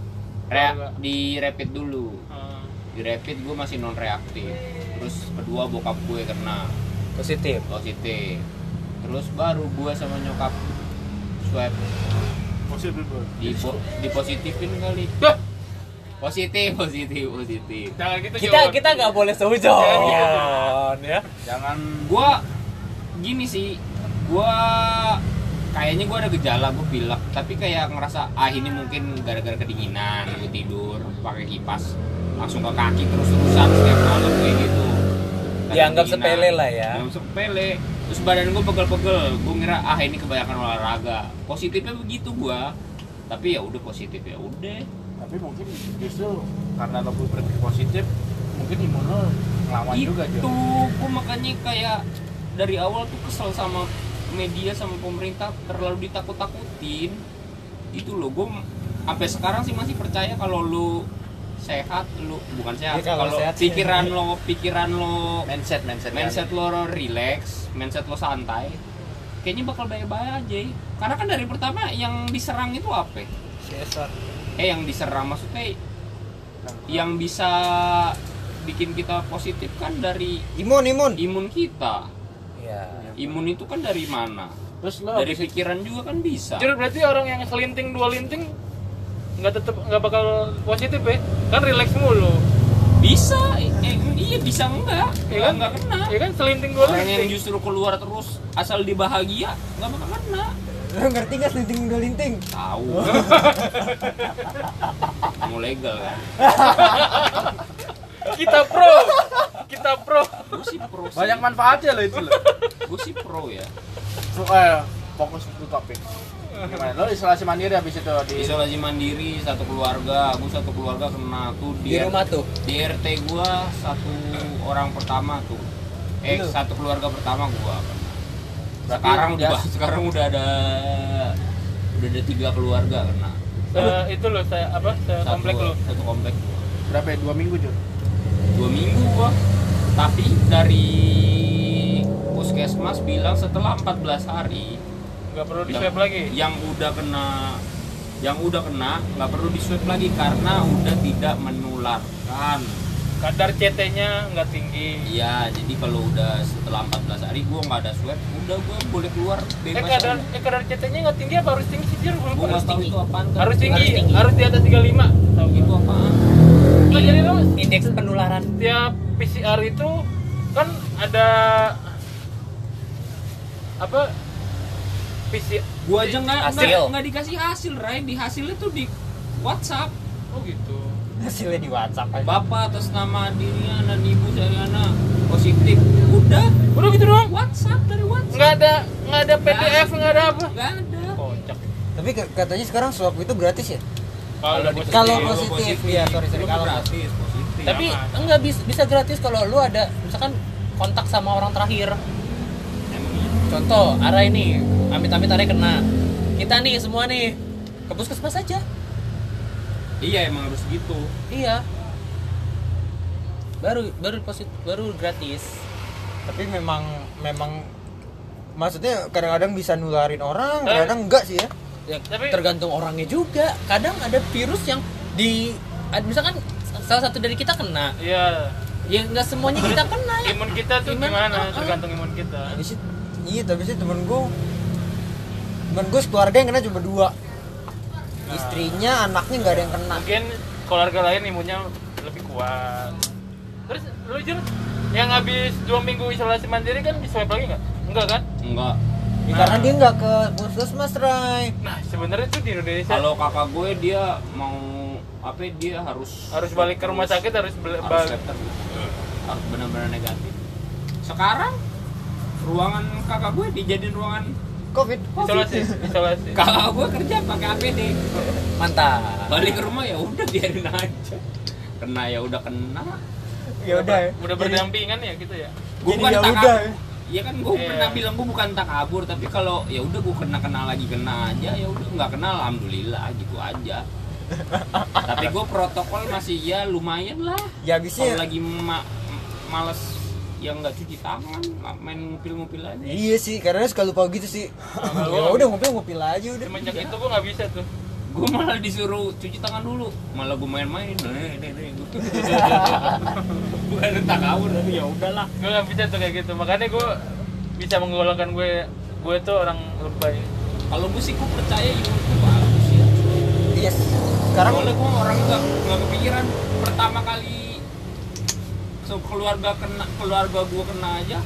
Rea- di rapid dulu. Heeh. di rapid gue masih non reaktif terus kedua bokap gue kena. Positif? Positif. Terus baru gue sama nyokap swab. Positif bro. Di di positifin kali. Positif positif positif. Jangan gitu kita Jon. kita nggak boleh seujon ya. Jangan. Gua gini sih. Gua kayaknya gua ada gejala gua pilek. Tapi kayak ngerasa ah ini mungkin gara-gara kedinginan gua tidur pakai kipas langsung ke kaki terus terusan setiap malam kayak gitu. Karena Dianggap kedinginan. sepele lah ya. Dianggap sepele. Terus badan gua pegel-pegel. Gua ngira ah ini kebanyakan olahraga. Positifnya begitu gua. Tapi ya udah positif ya udah. Tapi mungkin justru karena lo berpikir positif mungkin imun lo ngelawan juga itu gua makanya kayak dari awal tuh kesel sama media sama pemerintah terlalu ditakut-takutin itu loh. Gue sampai sekarang sih masih percaya kalau lu sehat lu bukan sehat Ya, kalau kalau sehat sih. pikiran lo pikiran lo mindset mindset mindset lo relax mindset lo santai kayaknya bakal baik-baik aja. Karena kan dari pertama yang diserang itu apa? Caesar eh yang diserang maksudnya yang bisa bikin kita positif kan dari imun imun. imun kita. Ya imun itu kan dari mana? Terus lo dari pikiran juga kan bisa. Jujur berarti orang yang selinting dua linting nggak tetep nggak bakal positif ya? Kan relax mulu. Bisa. Eh, iya bisa enggak? Ya enggak kan? Enggak kena. Ya kan selinting dua orang yang linting. justru keluar terus asal dia bahagia nggak bakal kena. Lo ngerti gak linting dua linting? Tahu. Mau legal kan? Kita pro kita pro. Gue sih pro sih. banyak manfaatnya lo itu lo gue sih pro ya. So, eh, fokus ke topik. Gimana? Lo isolasi mandiri habis itu di isolasi mandiri satu keluarga. Gue satu keluarga kena tuh di rumah tuh? di RT gua satu orang pertama tuh. Eh Lu? satu keluarga pertama gua sekarang udah- sekarang udah ada udah ada tiga keluarga kena. Eh, itu loh saya apa? Saya satu komplek lo satu komplek gua. berapa ya? dua minggu Jun dua minggu gua. Tapi dari puskesmas bilang setelah 14 hari. Nggak perlu di swab lagi? Yang udah kena yang udah kena nggak perlu di swab lagi karena udah tidak menularkan. Kadar CT-nya nggak tinggi. Iya, jadi kalau udah setelah 14 hari gua nggak ada swab, udah gua boleh keluar eh bebas. kadar eh kadar CT-nya nggak tinggi apa harus tinggi sih nggak tahu itu apaan. kan. harus tinggi. harus di atas 35 tahu itu apaan? Jadi lo indeks penularan. Tiap PCR itu kan ada apa? PCR Gua aja nggak nggak dikasih hasil, Ray. Di hasilnya tuh di WhatsApp. oh gitu. Hasilnya di WhatsApp aja. Bapak atas nama dirinya dan ibu Sayana positif. Udah, udah gitu doang? WhatsApp dari WhatsApp. nggak ada nggak ada PDF nggak ada. apa? Nggak ada. kocak. Tapi katanya sekarang swab itu gratis ya kalau Kalau positif, iya, sorry, sorry, kalau gratis, positif. tapi Aman. enggak bisa bisa gratis kalau lu ada misalkan kontak sama orang terakhir iya. contoh Ara ini amit-amit Ara kena kita nih semua nih ke puskesmas aja Iya, emang harus gitu. iya baru baru positif baru gratis tapi memang memang maksudnya kadang-kadang bisa nularin orang Eh. kadang-kadang enggak sih ya ya, Tapi- tergantung orangnya juga. Kadang ada virus yang di misalkan salah satu dari kita kena. Iya. Ya nggak semuanya kita kena. ya imun kita tuh Imun- gimana? Uh-uh. tergantung imun kita. Tapi sih iya tapi sih temen gue temen gue keluarga yang kena cuma dua. Istrinya anaknya nggak ada yang kena. Mungkin keluarga lain imunnya lebih kuat. Terus lu Jun yang habis dua minggu isolasi mandiri kan di swab lagi nggak? Enggak kan? Enggak. Ya, karena dia nggak ke puskesmas Ray nah sebenarnya tuh di Indonesia Kalau kakak gue dia mau apa dia harus harus balik ke rumah sakit harus harus balik terus. harus benar-benar negatif. Sekarang ruangan kakak gue dijadiin ruangan covid isolasi isolasi kakak gue kerja pakai APD. mantap Balik ke rumah ya udah biarin aja. Kena ya udah kena. ya udah ya. udah berdampingan ya gitu ya Gue bukan ya udah. Iya kan gue Iya. pernah bilang gue bukan tak kabur tapi kalau ya udah gue kena kena lagi kena aja ya udah nggak kena alhamdulillah gitu aja. <laughs> tapi gue protokol masih ya lumayan lah. ya Kalau habisnya lagi ma- males yang nggak cuci tangan main ngupil-ngupil aja. iya sih karena suka lupa gitu sih <laughs> ya udah ngopi aja udah semenjak itu gua nggak bisa tuh Gue malah disuruh cuci tangan dulu, malah gue main-main. Nih, nih, nih. Bukan tak kabur tapi ya udahlah. gue nggak bisa tuh kayak gitu makanya gue bisa menggolongkan gue gue tuh orang lebay Kalau gue sih gue percaya imunku bagus ya. yes sekarang Soalnya gue orang nggak nggak kepikiran pertama kali so, keluarga kena keluarga gue kena aja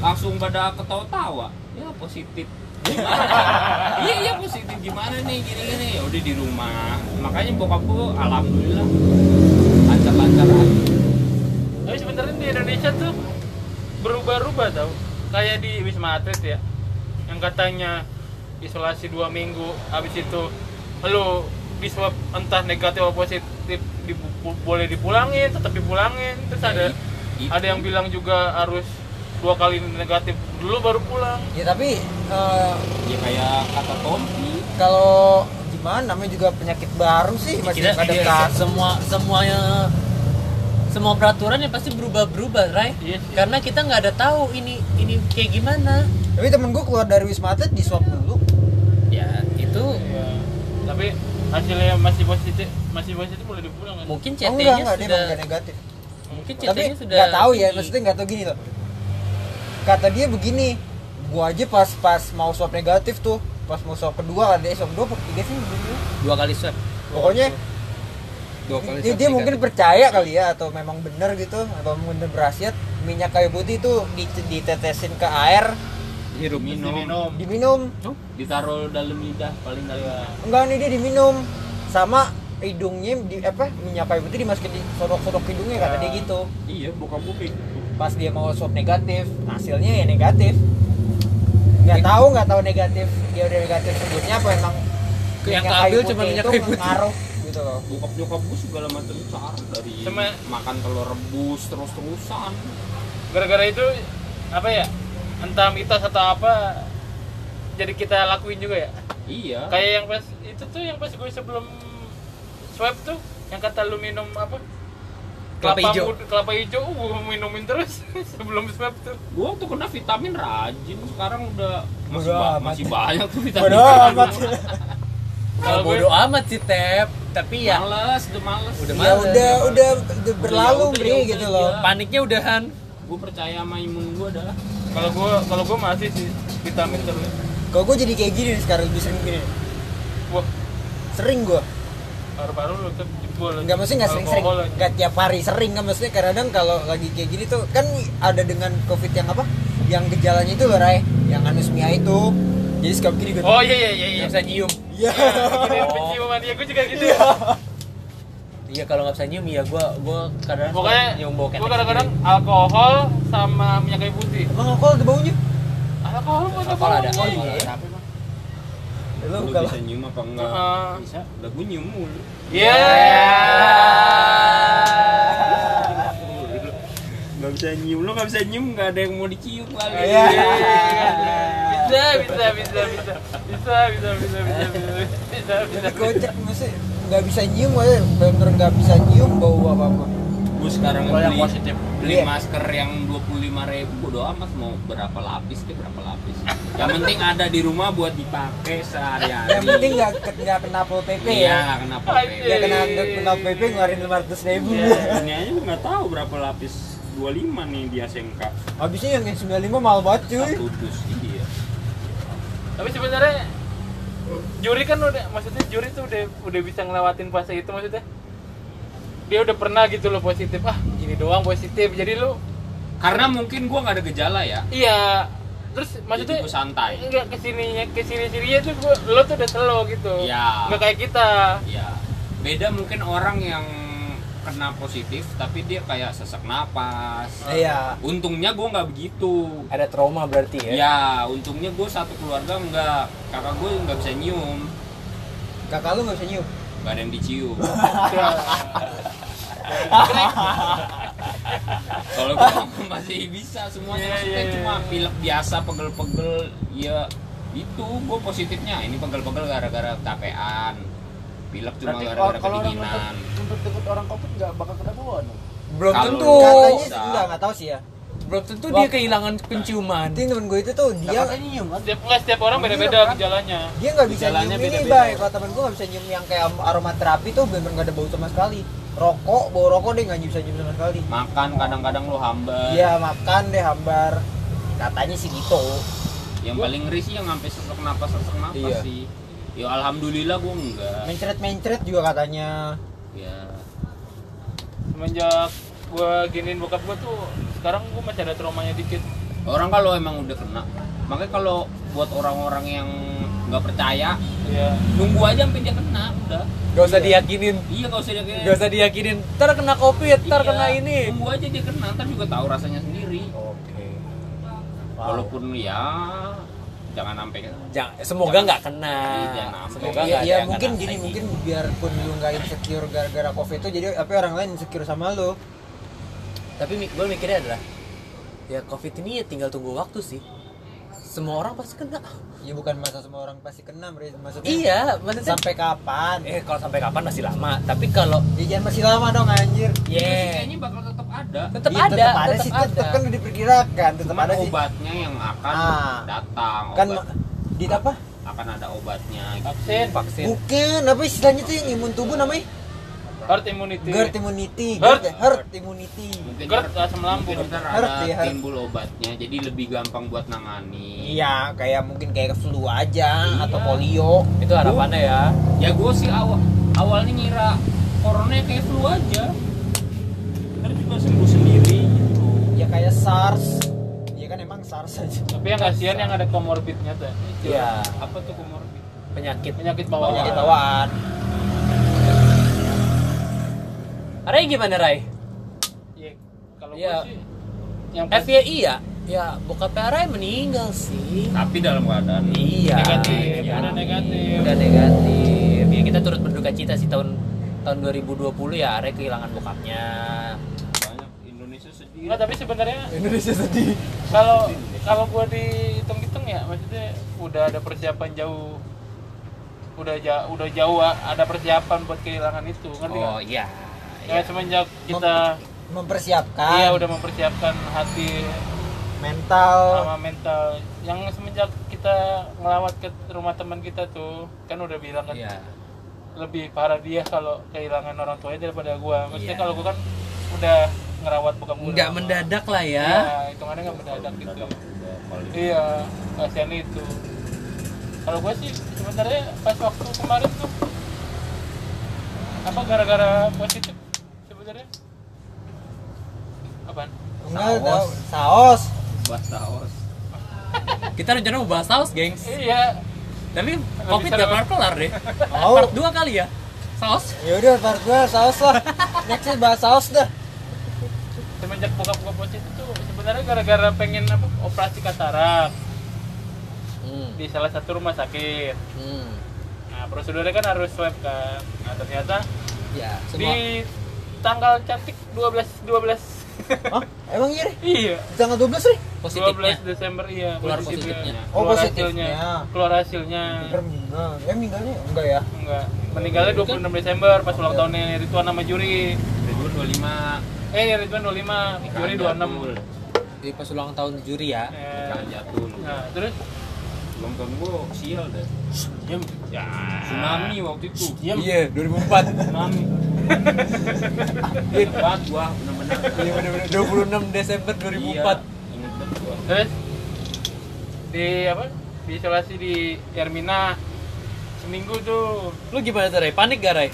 langsung pada ketawa-tawa ya positif <laughs> iya iya positif gimana nih gini gini ya udah di rumah makanya bokap gue alhamdulillah lancar-lancar aja Tapi sebenarnya di Indonesia tuh berubah-ubah tau. Kayak di Wisma Atlet ya, yang katanya isolasi dua minggu, habis itu lu di swab entah negatif atau positif dibu- boleh dipulangin, tetap dipulangin. Terus ada Itu. ada yang bilang juga harus dua kali negatif dulu baru pulang. ya tapi eh, ya kayak kata Tompi kalau gimana namanya juga penyakit baru sih masih Kita iya, adaptasi semua semuanya semua peraturan yang pasti berubah-berubah, Ray. Iya sih. Karena kita nggak ada tahu ini ini kayak gimana. tapi temen gue keluar dari wisma atlet di swab dulu Ya, itu Ya. Tapi hasilnya masih positif, masih positif boleh dipulang kan? mungkin oh CT-nya enggak enggak dia sudah nggak negatif mungkin tapi CT-nya sudah nggak tahu ya maksudnya nggak tahu gini loh kata dia begini gua aja pas pas mau swab negatif tuh pas mau swab kedua ada swab dua apa ketiga sih? Dulu. dua kali swab. pokoknya Dua kali dia, swab dia tiga. mungkin percaya kali ya atau memang benar gitu atau benar berhasil. Minyak kayu putih itu di- ditetesin ke air. Hirup minum diminum. ditaruh dalam lidah paling dalam enggak nih dia diminum. Sama hidungnya di apa minyak kayu putih dimasukin di sodok-sodok hidungnya kata dia gitu. Iya kayak gitu pas dia mau swab negatif hasilnya ya negatif. Nggak tahu nggak tahu negatif dia udah negatif sebutnya apa emang Yang keambil kayu cuma minyak kayu putih. ngaruh gitu loh. Bokap nyokap gue segala macam cara dari Sama- makan telur rebus terus terusan gara-gara itu apa ya entah mitos atau apa jadi kita lakuin juga ya? Iya. Kayak yang pas itu tuh yang pas gue sebelum swab tuh yang kata lu minum apa Kelapa hijau. kelapa hijau uh, gue minumin terus <laughs> sebelum swab tuh. Gue tuh kena vitamin rajin sekarang udah masih, ba- masih banyak tuh vitamin. Bodo amat. Kalau bodo amat sih Tep, tapi ya males udah males. Udah ya males. udah udah udah berlalu udah, bri ya gitu ya. loh. paniknya udahan. gue percaya sama imun gue adalah kalau gue kalau gue masih sih vitamin terus. Kalau gue jadi kayak gini sekarang lebih sering gini. Wah. Sering gue paru-paru lu tuh nggak mesti nggak sering-sering. nggak tiap hari sering kan maksudnya kadang kalau lagi kayak gini tuh kan ada dengan covid yang apa? Yang gejalanya itu loh Ray. Yang anosmia itu. Jadi suka begini gue oh iya iya iya iya. Nggak bisa nyium. iya. Oh. penciuman ya gue juga gitu. Iya. Kalau nggak bisa nyium ya gue gue kadang pokoknya nyium bau gue ketek kadang-kadang sendiri. alkohol sama minyak kayu putih. Emang alkohol ada baunya? Alkohol Alkohol ada. Oh, iya. Lu lu kalau bisa nyium apa enggak Heeh. bisa udah gue nyium mulu Iya. nggak bisa nyium lu nggak bisa nyium nggak ada yang mau dicium kali Iya. Bisa, bisa, bisa, bisa, bisa, bisa, bisa, bisa, bisa, bisa, bisa. kocak maksudnya nggak bisa nyium aja bener nggak bisa nyium bau apa apa gue sekarang Kalau yang beli positif. beli Iya. masker yang dua puluh lima ribu bodo amat mau berapa lapis ke berapa lapis yang penting ada di rumah buat dipakai sehari-hari yang penting nggak nggak kena pol pp iya ya nggak kena Anjir. apa-apa nggak kena nggak kena pp ngeluarin lima ratus ribu ini aja nggak tahu berapa lapis 25 nih di ASMK habisnya yang 95 mahal banget cuy satu dus iya Tapi sebenarnya juri kan udah, maksudnya juri tuh udah udah bisa ngelewatin fase itu maksudnya. Dia udah pernah gitu loh positif. Ah, ini doang positif. Jadi lu karena mungkin gue nggak ada gejala ya. Iya. Terus maksudnya Jadi gua santai. enggak ke sininya ke sini sininya tuh gua, lo tuh udah slow gitu. Iya. nggak kayak kita. Ya beda mungkin orang yang kena positif tapi dia kayak sesak napas. Iya. Untungnya gue nggak begitu. Ada trauma berarti ya? ya untungnya gue satu keluarga nggak. Kakak gue nggak bisa nyium. Kakak lu nggak bisa nyium nggak ada yang dicium <laughs> kalau gue masih bisa semuanya Iya, maksudnya iya, cuma iya. pilek biasa pegel-pegel ya itu gue positifnya ini pegel-pegel gara-gara capean pilek cuma gara-gara kalau orang kedinginan untuk deket orang covid nggak bakal kena bawaan dong. Belum tentu. katanya enggak nggak tahu sih ya Belum tentu dia kehilangan penciuman. Nanti temen gue itu tuh Dia dia katanya nyium setiap nggak setiap orang beda-beda gejalanya. dia nggak bisa nyium ini beda-beda. bay. Kalau temen gue nggak bisa nyium yang kayak aromaterapi tuh bener nggak ada bau sama sekali. Rokok bau rokok dia nggak bisa nyium sama sekali. Makan kadang-kadang lo hambar. Iya makan deh hambar. Katanya sih gitu. Yang paling ngeri sih yang sampai sesak napas sesak napas Iya. sih. Ya alhamdulillah gue enggak. Mencret-mencret juga katanya. Ya semenjak gua giniin bokap gua tuh sekarang gua masih ada traumanya dikit orang kalau emang udah kena makanya kalau buat orang-orang yang nggak percaya ya nunggu aja sampai dia kena udah Gak usah diyakinin. iya gak usah kayak Gak usah diyakinin. Ntar kena covid, ntar Iya, kena ini. tunggu aja dia kena ntar juga tahu rasanya sendiri Oke. walaupun ya jangan sampai Jangan, semoga nggak kena. Iya, jangan. Semoga ya, ya mungkin kena gini lagi. mungkin biarpun lu nggak insecure gara-gara covid itu jadi apa orang lain insecure sama lu Tapi gue mikirnya adalah ya covid ini ya tinggal tunggu waktu sih. Semua orang pasti kena. ya bukan masa semua orang pasti kena maksudnya Iya, maksudnya sampai kapan eh kalau sampai kapan masih lama. Tapi kalau ya jangan masih lama dong anjir sih yeah, kayaknya bakal tetap ada tetap Iya, ada, tetap ada tetap sih ada. tetap kan diperkirakan tetap ada sih obatnya yang akan Ah. datang kan obat, di apa akan ada obatnya gitu. vaksin vaksin. bukan apa istilahnya tuh yang imun tubuh namanya herd immunity. Herd immunity Herd. herd, herd immunity. Ntar- asam lambung. Herd ya, herd. timbul obatnya jadi lebih gampang buat nangani. Iya kayak mungkin kayak flu aja Iya. atau polio. Itu harapannya ya. ya gue sih awal awalnya ngira corona kayak flu aja. Ntar juga sembuh sendiri gitu. Ya kayak SARS. Ya kan emang SARS aja. Tapi yang kasihan yang ada komorbidnya tuh. Iya, apa tuh komorbid? Penyakit. penyakit bawaan. Penyakit bawaan Ray gimana Ray? Iya, kalau gua sih yang FYI ya, ya bokapnya Ray meninggal sih. tapi dalam keadaan Iya. negatif Iya. udah negatif Udah negatif. Ya kita turut berduka cita sih tahun tahun 2020 ya Ray kehilangan bokapnya. banyak Indonesia sedih Enggak, tapi sebenarnya Indonesia sedih kalau kalau gua dihitung-hitung ya maksudnya udah ada persiapan jauh udah jauh udah jauh ada persiapan buat kehilangan itu ngerti? Oh iya. Ya semenjak kita mempersiapkan iya udah mempersiapkan hati mental. sama mental. Yang semenjak kita ngelawat ke rumah teman kita tuh kan udah bilang kan Iya. lebih parah dia kalau kehilangan orang tuanya daripada gua. Maksudnya Iya. kalau gua kan udah ngerawat gua Nggak mendadak lah ya. Iya, hitungannya nggak mendadak gitu. Iya kasihan itu. Kalau gua sih sebenarnya pas waktu kemarin tuh apa gara-gara positif sebenarnya apaan enggak Saos. saos bahas saus <laughs> Kita rencana mau bahas saus, gengs. iya Tapi Covid gak kelar-kelar deh. mau Part 2 kali ya. Saus. ya udah part gua saos lah next bahas saos dah semenjak bokap gua positif tuh sebenarnya gara-gara pengen apa operasi katarak Hmm. di salah satu rumah sakit Hmm. nah prosedurnya kan harus swab kan nah ternyata Ya, semua di tanggal cantik 12 12 Hah? emang iya iya. Di tanggal 12 nih positifnya. 12 Desember iya Keluar positifnya. positifnya. Oh, keluar positifnya. hasilnya keluar hasilnya. Meninggal. Ya meninggalnya? Enggak ya? Enggak. Meninggalnya 26 Desember pas ulang tahunnya Ridwan sama Juri. Ridwan 25 eh Ridwan 25 Juri 26 Jadi pas ulang tahun juri ya. Eh, Jangan jatuh nah terus Ulang tahun gua sial deh. diam Ya. Tsunami waktu itu. diam Iya, 2004. Tsunami. <laughs> Ingat banget gua bener-bener. Iya benar-benar 26 Desember 2004. Iya, ingat banget gua. terus di apa di isolasi di Ermina seminggu tuh Lu gimana tuh, Ray? Panik gak, Ray?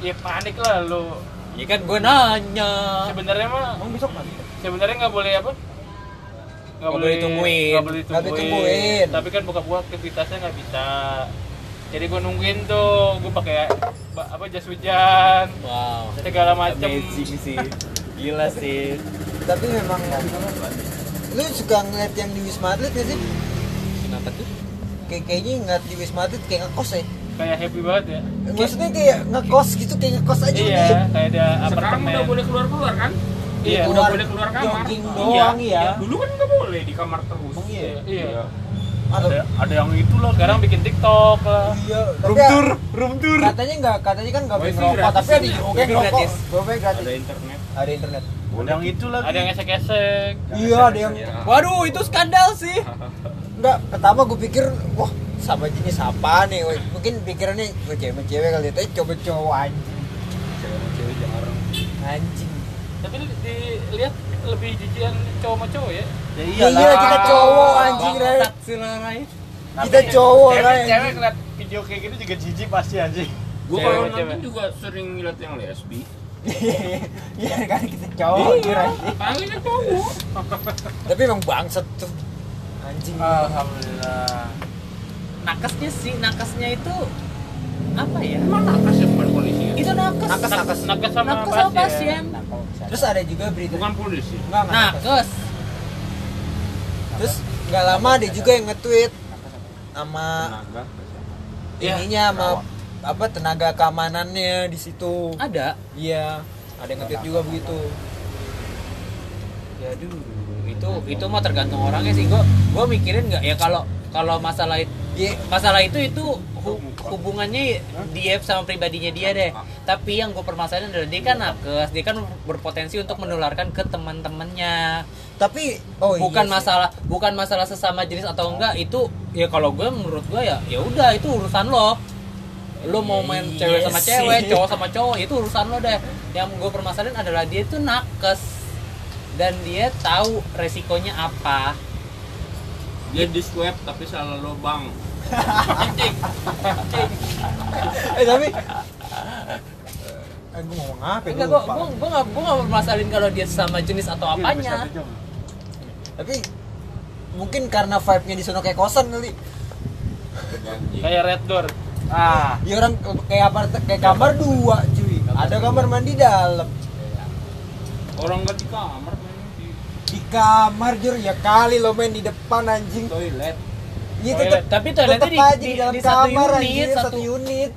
ya panik lah lu Ya kan gue nanya. sebenarnya mah emang besok mati sebenarnya nggak boleh apa Nggak boleh ditungguin. nggak boleh ditungguin. tapi kan buka gua aktivitasnya nggak bisa jadi gua nungguin tuh gua pakai apa jas hujan Wow. segala macem Amazing sih. Gila sih. tapi memang lu suka ngeliat yang di Wisma Atlet gak sih? Kenapa tuh? Kayak kayaknya ngeliat di Wisma Atlet kayak ngekos ya kayak happy banget ya maksudnya kayak ngekos gitu kayak ngekos aja iya kayak ada Sekarang apartemen udah boleh keluar-keluar kan? Iya Udah boleh keluar kamar. jogging doang ya Dulu kan nggak boleh di kamar terus. Emang iya? iya ada ada yang itu loh sekarang bikin tiktok lah iya Room tapi tour, room tour. katanya nggak katanya kan nggak boleh ngerokok tapi ada oke gratis. wifi gratis Ada internet. ada internet Ada yang itu lagi. ada yang esek-esek iya ada yang Ya. Waduh, itu skandal sih. <laughs> Enggak, pertama gue pikir, wah sama jenis apa nih? Mungkin pikirannya gue cewek-cewek kali ya, tapi coba cowok anjing. Cewek-cewek jarang. Anjing. Tapi dilihat lebih jijian cowok sama cowok ya Ya Iya, kita cowok anjing, Ray. Ray. Kita cowok cewek, lah cewek ngeliat video kayak gitu juga jijik pasti anjing Gue kalau nonton juga sering ngeliat yang lesbi. <laughs> Iya kan kita cowok kira Panggilnya cowok. Tapi emang bangsat tuh. Anjing. alhamdulillah nakesnya sih nakesnya itu apa ya Emang nakas ya bukan polisi ya? itu nakes Nakes, nakes. nakes sama nakes sama pasien pasien Terus ada juga berita. Bukan polisi. Enggak, enggak. nakes. nakes Terus nggak lama ada juga yang nge-tweet sama Tenaga. Ya. ininya sama apa tenaga keamanannya di situ. ada Iya, ada yang nge-tweet juga begitu. ya dulu itu itu mah tergantung orangnya sih gua gua mikirin nggak ya kalau kalau masalah itu Iya, masalah itu itu hu- hubungannya dia sama pribadinya dia deh. Tapi yang gue permasalahin adalah dia kan nakes dia kan berpotensi untuk menularkan ke teman-temannya. Tapi oh bukan iya sih. masalah bukan masalah sesama jenis atau enggak itu ya kalau gue menurut gue ya ya udah itu urusan lo. Lo mau main Iya cewek sama cewek cowok sama cowok itu urusan lo deh. Yang gue permasalahin adalah dia itu nakes. Dan dia tahu resikonya apa. Dia di swab tapi salah lubang. Anjing anjing Eh tapi Eh, gue ngomong apa ya? enggak Gua gue gue gue nggak gue nggak permasalahin kalau dia sama jenis atau apanya Tapi mungkin karena vibe-nya di sono kayak kosan kali. kayak red door ah Ya orang kayak apart kayak kamar dua, cuy. Ada kamar mandi dalam. Orang nggak di kamar Di kamar jur ya kali lo main di depan anjing. toilet. Iya Toilet. tetep tapi toiletnya di, di, di, dalam di satu kamar unit anjir, satu, satu unit.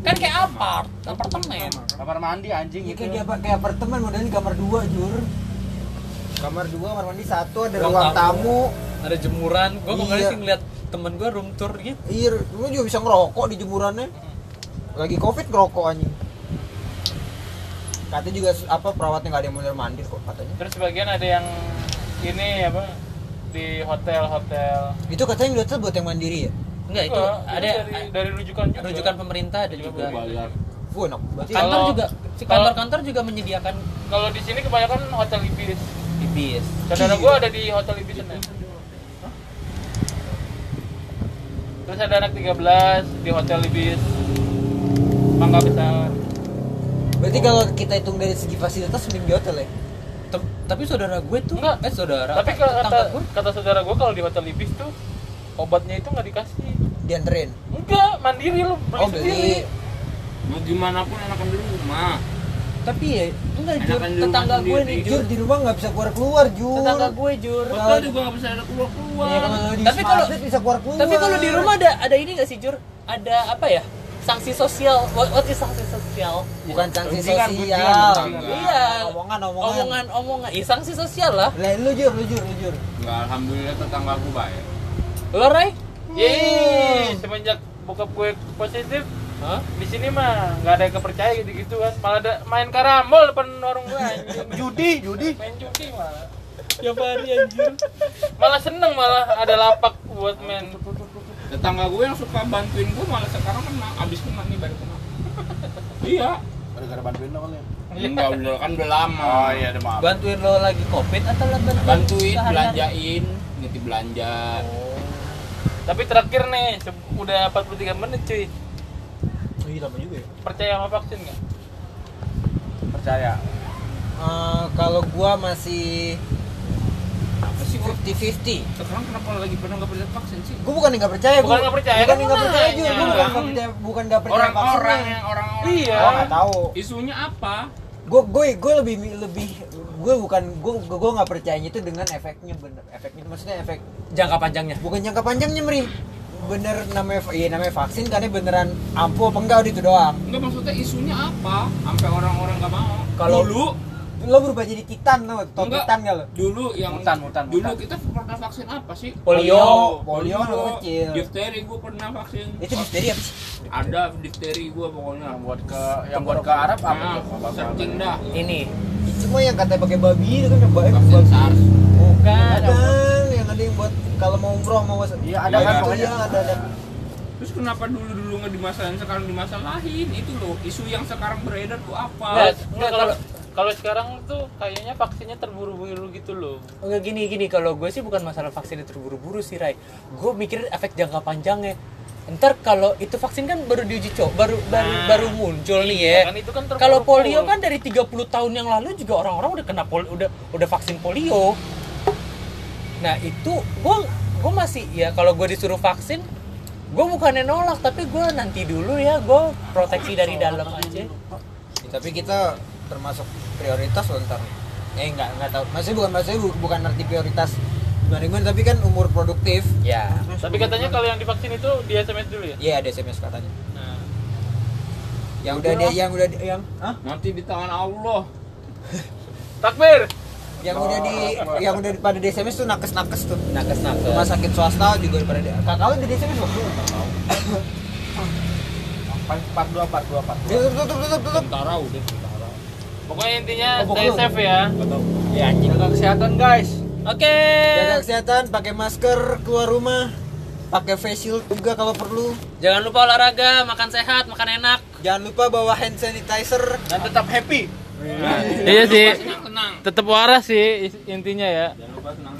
kan kayak apart apartemen kamar mandi anjing Iya itu kayak apa kayak apartemen modelnya kamar dua jur. Kamar dua, kamar mandi satu, ada Ruang ruang, tamu. tamu. ada jemuran gue kemarin Iya. sih ngeliat temen gue room tour gitu Iya, lu juga bisa ngerokok di jemurannya. Lagi covid ngerokok anjing. Katanya juga apa perawatnya nggak ada yang bener mandi kok katanya. terus sebagian ada yang ini apa di hotel hotel. Itu katanya yang di hotel buat yang mandiri ya? enggak itu Enggak, ada dari, dari rujukan juga. rujukan pemerintah ada juga. Bayar. Wah, enak. Berarti kantor Kalau- juga si kantor-kantor juga menyediakan kalau di sini kebanyakan hotel ibis di bis saudara gua ada di hotel ibis sana. Terus ada anak 13 di hotel ibis mangga besar. Berarti kalau kita hitung dari segi fasilitas mending di hotel ya? Tapi saudara gue tuh Enggak. eh saudara tapi kalau kata gue kata saudara gua kalau di hotel ibis tuh obatnya itu nggak dikasih Dianterin. enggak mandiri lu beli Oh, sendiri beli. Mau gimana pun enakan di rumah. tapi ya enggak jur tetangga gue nih Jur jur di rumah nggak bisa keluar keluar jur. tetangga gue jur Hotel juga nggak bisa ada keluar keluar. Ya, kalau Tapi kalau- bisa keluar keluar. tapi kalau di rumah ada ada ini nggak sih jur ada apa ya sanksi sosial. What, what is sanksi sosial? Bukan sanksi sosial. iya. Omongan, omongan. omongan omongan. Iya sanksi sosial lah. Lah lu jur, lu jur, lu jur. Enggak, alhamdulillah tetangga gue baik. lo Ray? Yeay, semenjak bokap gue positif Hah? di sini mah nggak ada yang kepercaya gitu gitu kan malah ada main karambol depan warung gue anjing. judi judi. Main judi malah. Tiap hari anjir malah seneng malah ada lapak buat main Tetangga gue yang suka bantuin gue malah sekarang kena, abis kena nih baru kena. <laughs> iya. gara-gara bantuin lo kali ya Enggak, udah kan udah lama. oh iya ada maaf bantuin lo lagi covid atau lo bantuin Bantuin, belanjain, nitip belanja. tapi terakhir nih udah 43 menit cuy Iya lama juga ya. percaya sama vaksin nggak percaya Eh, kalau gua masih sih kok 50-50 sekarang kenapa lagi pada nggak percaya vaksin sih? Gue bukan nggak percaya, Bukan gua- nggak percaya, bukan kan nggak lu percaya juga, gue bukan nggak percaya, bukan nggak percaya Orang-orang vaksinnya. yang orang-orang Iya. Gua nggak tahu. isunya apa? Gue gue gue lebih lebih gue bukan gue gue nggak percayanya itu dengan efeknya bener efeknya itu maksudnya efek jangka panjangnya bukan jangka panjangnya meri bener namanya iya namanya vaksin karena beneran ampuh apa enggak itu doang Enggak maksudnya isunya apa? Sampai orang-orang nggak mau. Kalau- dulu lo berubah jadi titan lo tau Enggak. titan gak lo dulu yang Mutan, mutan, dulu mutan. kita pernah vaksin apa sih? Polio. polio anak kecil Difteri gue pernah vaksin. itu difteri apa sih Ada difteri gue pokoknya. yang buat ke yang buat ke Arab apa Nah, tuh searching dah. ini cuma yang katanya pakai babi itu kan yang baik Vaksin SARS. bukan Bukan, yang ada yang buat kalau mau umroh mau Iya, ada Iya, kan pokoknya. ya, ada ada Terus kenapa dulu dulu nggak dimasalahin sekarang dimasalahin? Itu loh isu yang sekarang beredar tuh apa? Nggak, nggak, kalau kalau sekarang tuh kayaknya vaksinnya terburu-buru gitu loh Enggak gini gini kalau gue sih bukan masalah vaksin itu terburu-buru sih Rai. Gue mikirin efek jangka panjangnya. Ntar kalau itu vaksin kan baru diuji coba baru baru Nah, baru muncul nih ya. iya kan, itu kan terburu-buru. kalau polio kan dari 30 tahun yang lalu juga orang-orang udah kena poli, udah udah vaksin polio. Nah, itu gue gue masih ya kalau gue disuruh vaksin gue bukannya nolak tapi gue nanti dulu ya gue proteksi dari dalam aja tapi kita termasuk prioritas loh ntar. Eh nggak nggak tahu. Maksudnya bukan maksudnya bu- bukan arti prioritas gimana gimana tapi kan umur produktif. Ya tapi katanya kalau yang divaksin itu di SMS dulu ya? Iya ada sms katanya. Nah. Yang udah dia yang udah di- yang Hah? Nanti di tangan Allah. <laughs> takbir! Yang udah di yang udah pada di sms tuh nakes nakes tuh. Nakes nakes rumah sakit swasta juga pada di kakak lu di sms loh Empat dua empat dua empat. tutup tutup tutup tutup. Udah. Pokoknya intinya Oh, stay safe ya. Ya anjing Jaga kesehatan guys. oke. Jaga kesehatan pakai masker keluar rumah pakai face shield juga kalau perlu. Jangan lupa olahraga makan sehat makan enak. Jangan lupa bawa hand sanitizer. Dan tetap happy. iya sih. Tenang. tetap waras sih intinya ya. Jangan lupa senang